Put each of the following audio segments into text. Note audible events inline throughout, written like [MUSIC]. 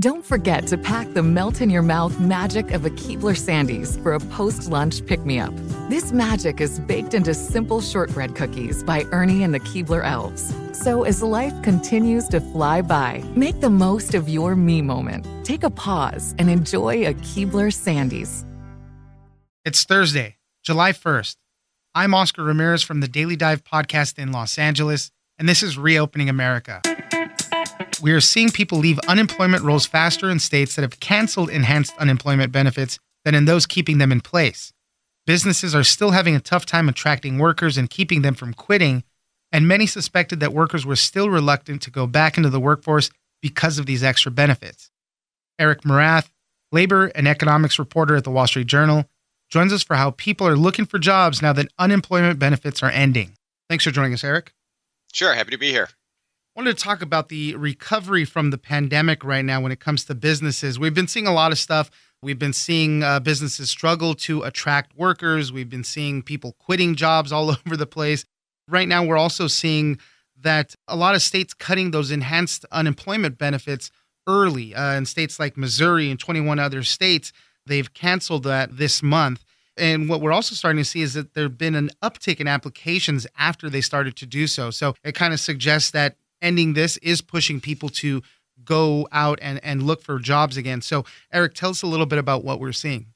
Don't forget to pack the melt in your mouth magic of a Keebler Sandies for a post lunch pick me up. This magic is baked into simple shortbread cookies by Ernie and the Keebler Elves. So as life continues to fly by, make the most of your me moment. Take a pause and enjoy a Keebler Sandies. It's Thursday, July 1st. I'm Oscar Ramirez from the Daily Dive podcast in Los Angeles, and this is Reopening America. We are seeing people leave unemployment rolls faster in states that have canceled enhanced unemployment benefits than in those keeping them in place. Businesses are still having a tough time attracting workers and keeping them from quitting, and many suspected that workers were still reluctant to go back into the workforce because of these extra benefits. Eric Morath, labor and economics reporter at the Wall Street Journal, joins us for how people are looking for jobs now that unemployment benefits are ending. Thanks for joining us, Eric. Sure, happy to be here. I wanted to talk about the recovery from the pandemic right now when it comes to businesses. We've been seeing a lot of stuff. We've been seeing uh, businesses struggle to attract workers. We've been seeing people quitting jobs all [LAUGHS] over the place. Right now, we're also seeing that a lot of states cutting those enhanced unemployment benefits early. Uh, in states like Missouri and 21 other states, they've canceled that this month. And what we're also starting to see is that there have been an uptick in applications after they started to do so. So it kind of suggests that ending this is pushing people to go out and, and look for jobs again. So, Eric, tell us a little bit about what we're seeing.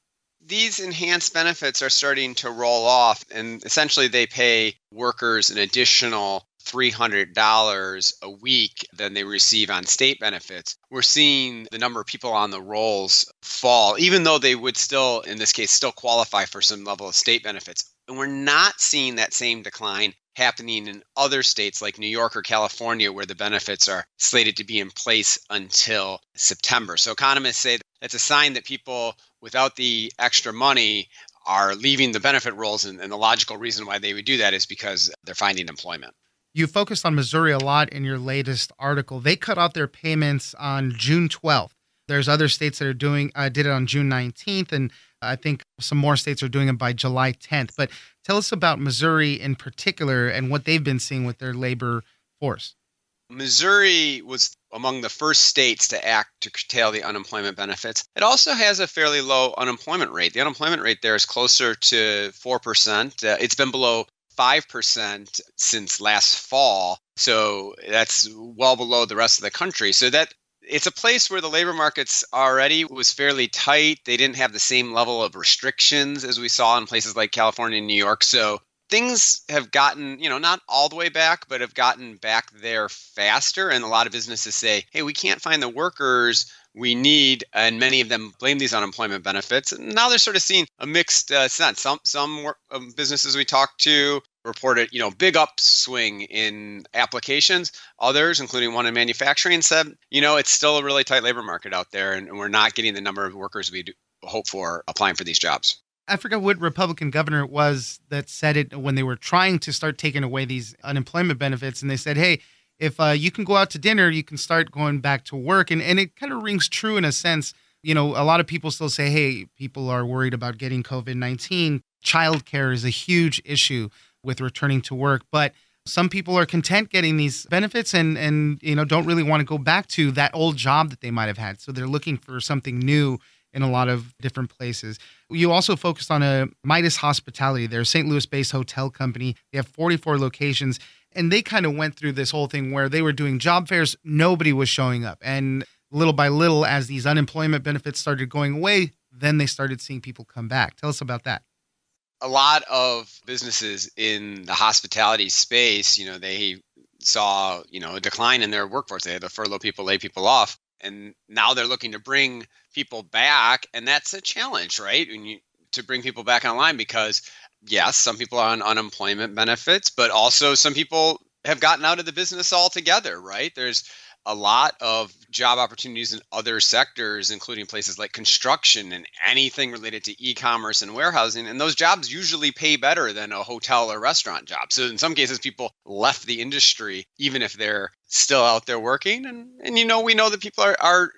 These enhanced benefits are starting to roll off, and essentially they pay workers an additional $300 a week than they receive on state benefits. We're seeing the number of people on the rolls fall, even though they would still, in this case, still qualify for some level of state benefits. And we're not seeing that same decline happening in other states like New York or California, where the benefits are slated to be in place until September. So economists say that's a sign that people without the extra money are leaving the benefit rolls. And, and the logical reason why they would do that is because they're finding employment. You focused on Missouri a lot in your latest article. They cut off their payments on June 12th. There's other states that are doing uh, did it on June 19th, and I think some more states are doing it by July 10th. But tell us about Missouri in particular and what they've been seeing with their labor force. Missouri was among the first states to act to curtail the unemployment benefits. It also has a fairly low unemployment rate. The unemployment rate there is closer to 4%. Uh, it's been below 5% since last fall. So that's well below the rest of the country. So that it's a place where the labor markets already was fairly tight. They didn't have the same level of restrictions as we saw in places like California and New York. So things have gotten, you know, not all the way back, but have gotten back there faster. And a lot of businesses say, hey, we can't find the workers we need, and many of them blame these unemployment benefits. And now they're sort of seeing a mixed uh, sense. Some some um, businesses we talked to reported, you know, big upswing in applications. Others, including one in manufacturing, said, you know, it's still a really tight labor market out there, and, we're not getting the number of workers we hope for applying for these jobs. I forget what Republican governor it was that said it when they were trying to start taking away these unemployment benefits, and they said, hey. If uh, you can go out to dinner, you can start going back to work. And, and it kind of rings true in a sense. You know, a lot of people still say, hey, people are worried about getting COVID 19. Childcare is a huge issue with returning to work. But some people are content getting these benefits and and you know don't really want to go back to that old job that they might have had so they're looking for something new in a lot of different places. You also focused on a Midas Hospitality. They're a St. Louis based hotel company. They have 44 locations. And they kind of went through this whole thing where they were doing job fairs, nobody was showing up. And little by little, as these unemployment benefits started going away, then they started seeing people come back. Tell us about that. A lot of businesses in the hospitality space, you know, they saw, you know, a decline in their workforce. They had to furlough people, lay people off and now they're looking to bring people back and that's a challenge right when you to bring people back online because yes some people are on unemployment benefits but also some people have gotten out of the business altogether right there's a lot of job opportunities in other sectors, including places like construction and anything related to e commerce and warehousing. And those jobs usually pay better than a hotel or restaurant job. So, in some cases, people left the industry, even if they're still out there working. And, and you know, we know that people are, are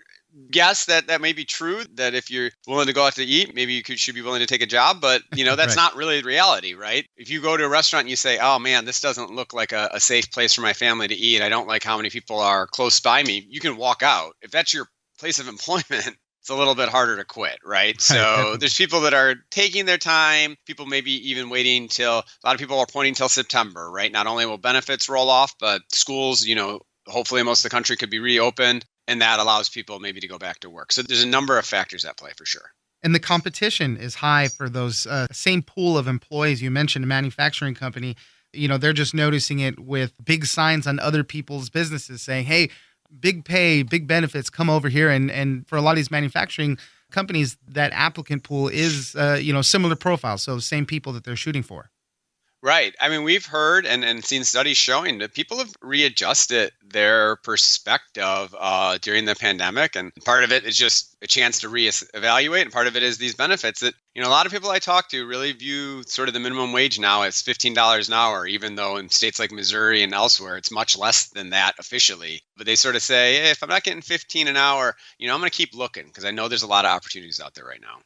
guess that that may be true that if you're willing to go out to eat maybe you could, should be willing to take a job but you know [LAUGHS] that's right. not really reality right if you go to a restaurant and you say oh man this doesn't look like a, a safe place for my family to eat i don't like how many people are close by me you can walk out if that's your place of [LAUGHS] employment it's a little bit harder to quit, [LAUGHS] right? So there's people that are taking their time. People maybe even waiting till a lot of people are pointing till September, right? Not only will benefits roll off, but schools, you know, hopefully most of the country could be reopened and that allows people maybe to go back to work. So there's a number of factors at play for sure. And the competition is high for those uh, same pool of employees you mentioned, a manufacturing company. You know, they're just noticing it with big signs on other people's businesses saying, "Hey, big pay, big benefits, come over here." And and for a lot of these manufacturing companies, that applicant pool is uh, you know similar profile, so same people that they're shooting for. Right. I mean, we've heard and, and seen studies showing that people have readjusted their perspective uh, during the pandemic. And part of it is just a chance to reevaluate. And part of it is these benefits that, you know, a lot of people I talk to really view sort of the minimum wage now as $15 an hour, even though in states like Missouri and elsewhere, it's much less than that officially. But they sort of say, hey, if I'm not getting 15 an hour, you know, I'm going to keep looking because I know there's a lot of opportunities out there right now.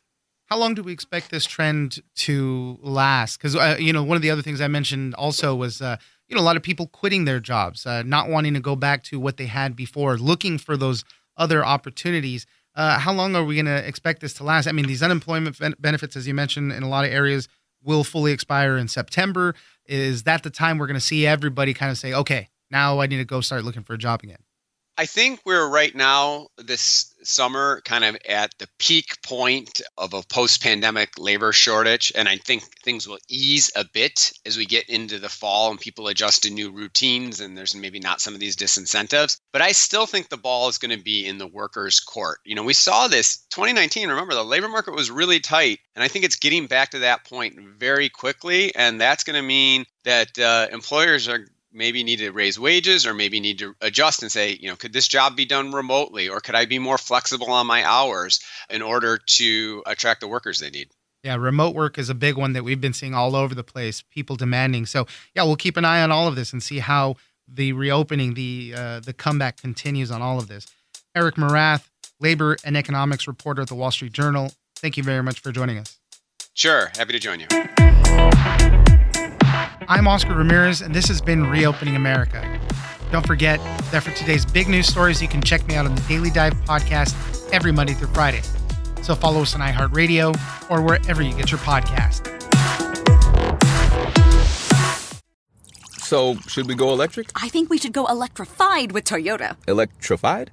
How long do we expect this trend to last? Because uh, you know, one of the other things I mentioned also was uh, you know a lot of people quitting their jobs, uh, not wanting to go back to what they had before, looking for those other opportunities. Uh, how long are we going to expect this to last? I mean, these unemployment benefits, as you mentioned, in a lot of areas, will fully expire in September. Is that the time we're going to see everybody kind of say, "Okay, now I need to go start looking for a job again"? I think we're right now this summer kind of at the peak point of a post pandemic labor shortage. And I think things will ease a bit as we get into the fall and people adjust to new routines and there's maybe not some of these disincentives. But I still think the ball is going to be in the workers' court. You know, we saw this 2019. Remember, the labor market was really tight. And I think it's getting back to that point very quickly. And that's going to mean that uh, employers are maybe need to raise wages or maybe need to adjust and say, you know, could this job be done remotely or could I be more flexible on my hours in order to attract the workers they need? Yeah, remote work is a big one that we've been seeing all over the place, people demanding. So, yeah, we'll keep an eye on all of this and see how the reopening, the uh, the comeback continues on all of this. Eric Morath, labor and economics reporter at the Wall Street Journal. Thank you very much for joining us. Sure, happy to join you. I'm Oscar Ramirez, and this has been Reopening America. Don't forget that for today's big news stories, you can check me out on the Daily Dive podcast every Monday through Friday. So follow us on iHeartRadio or wherever you get your podcast. So, should we go electric? I think we should go electrified with Toyota. Electrified?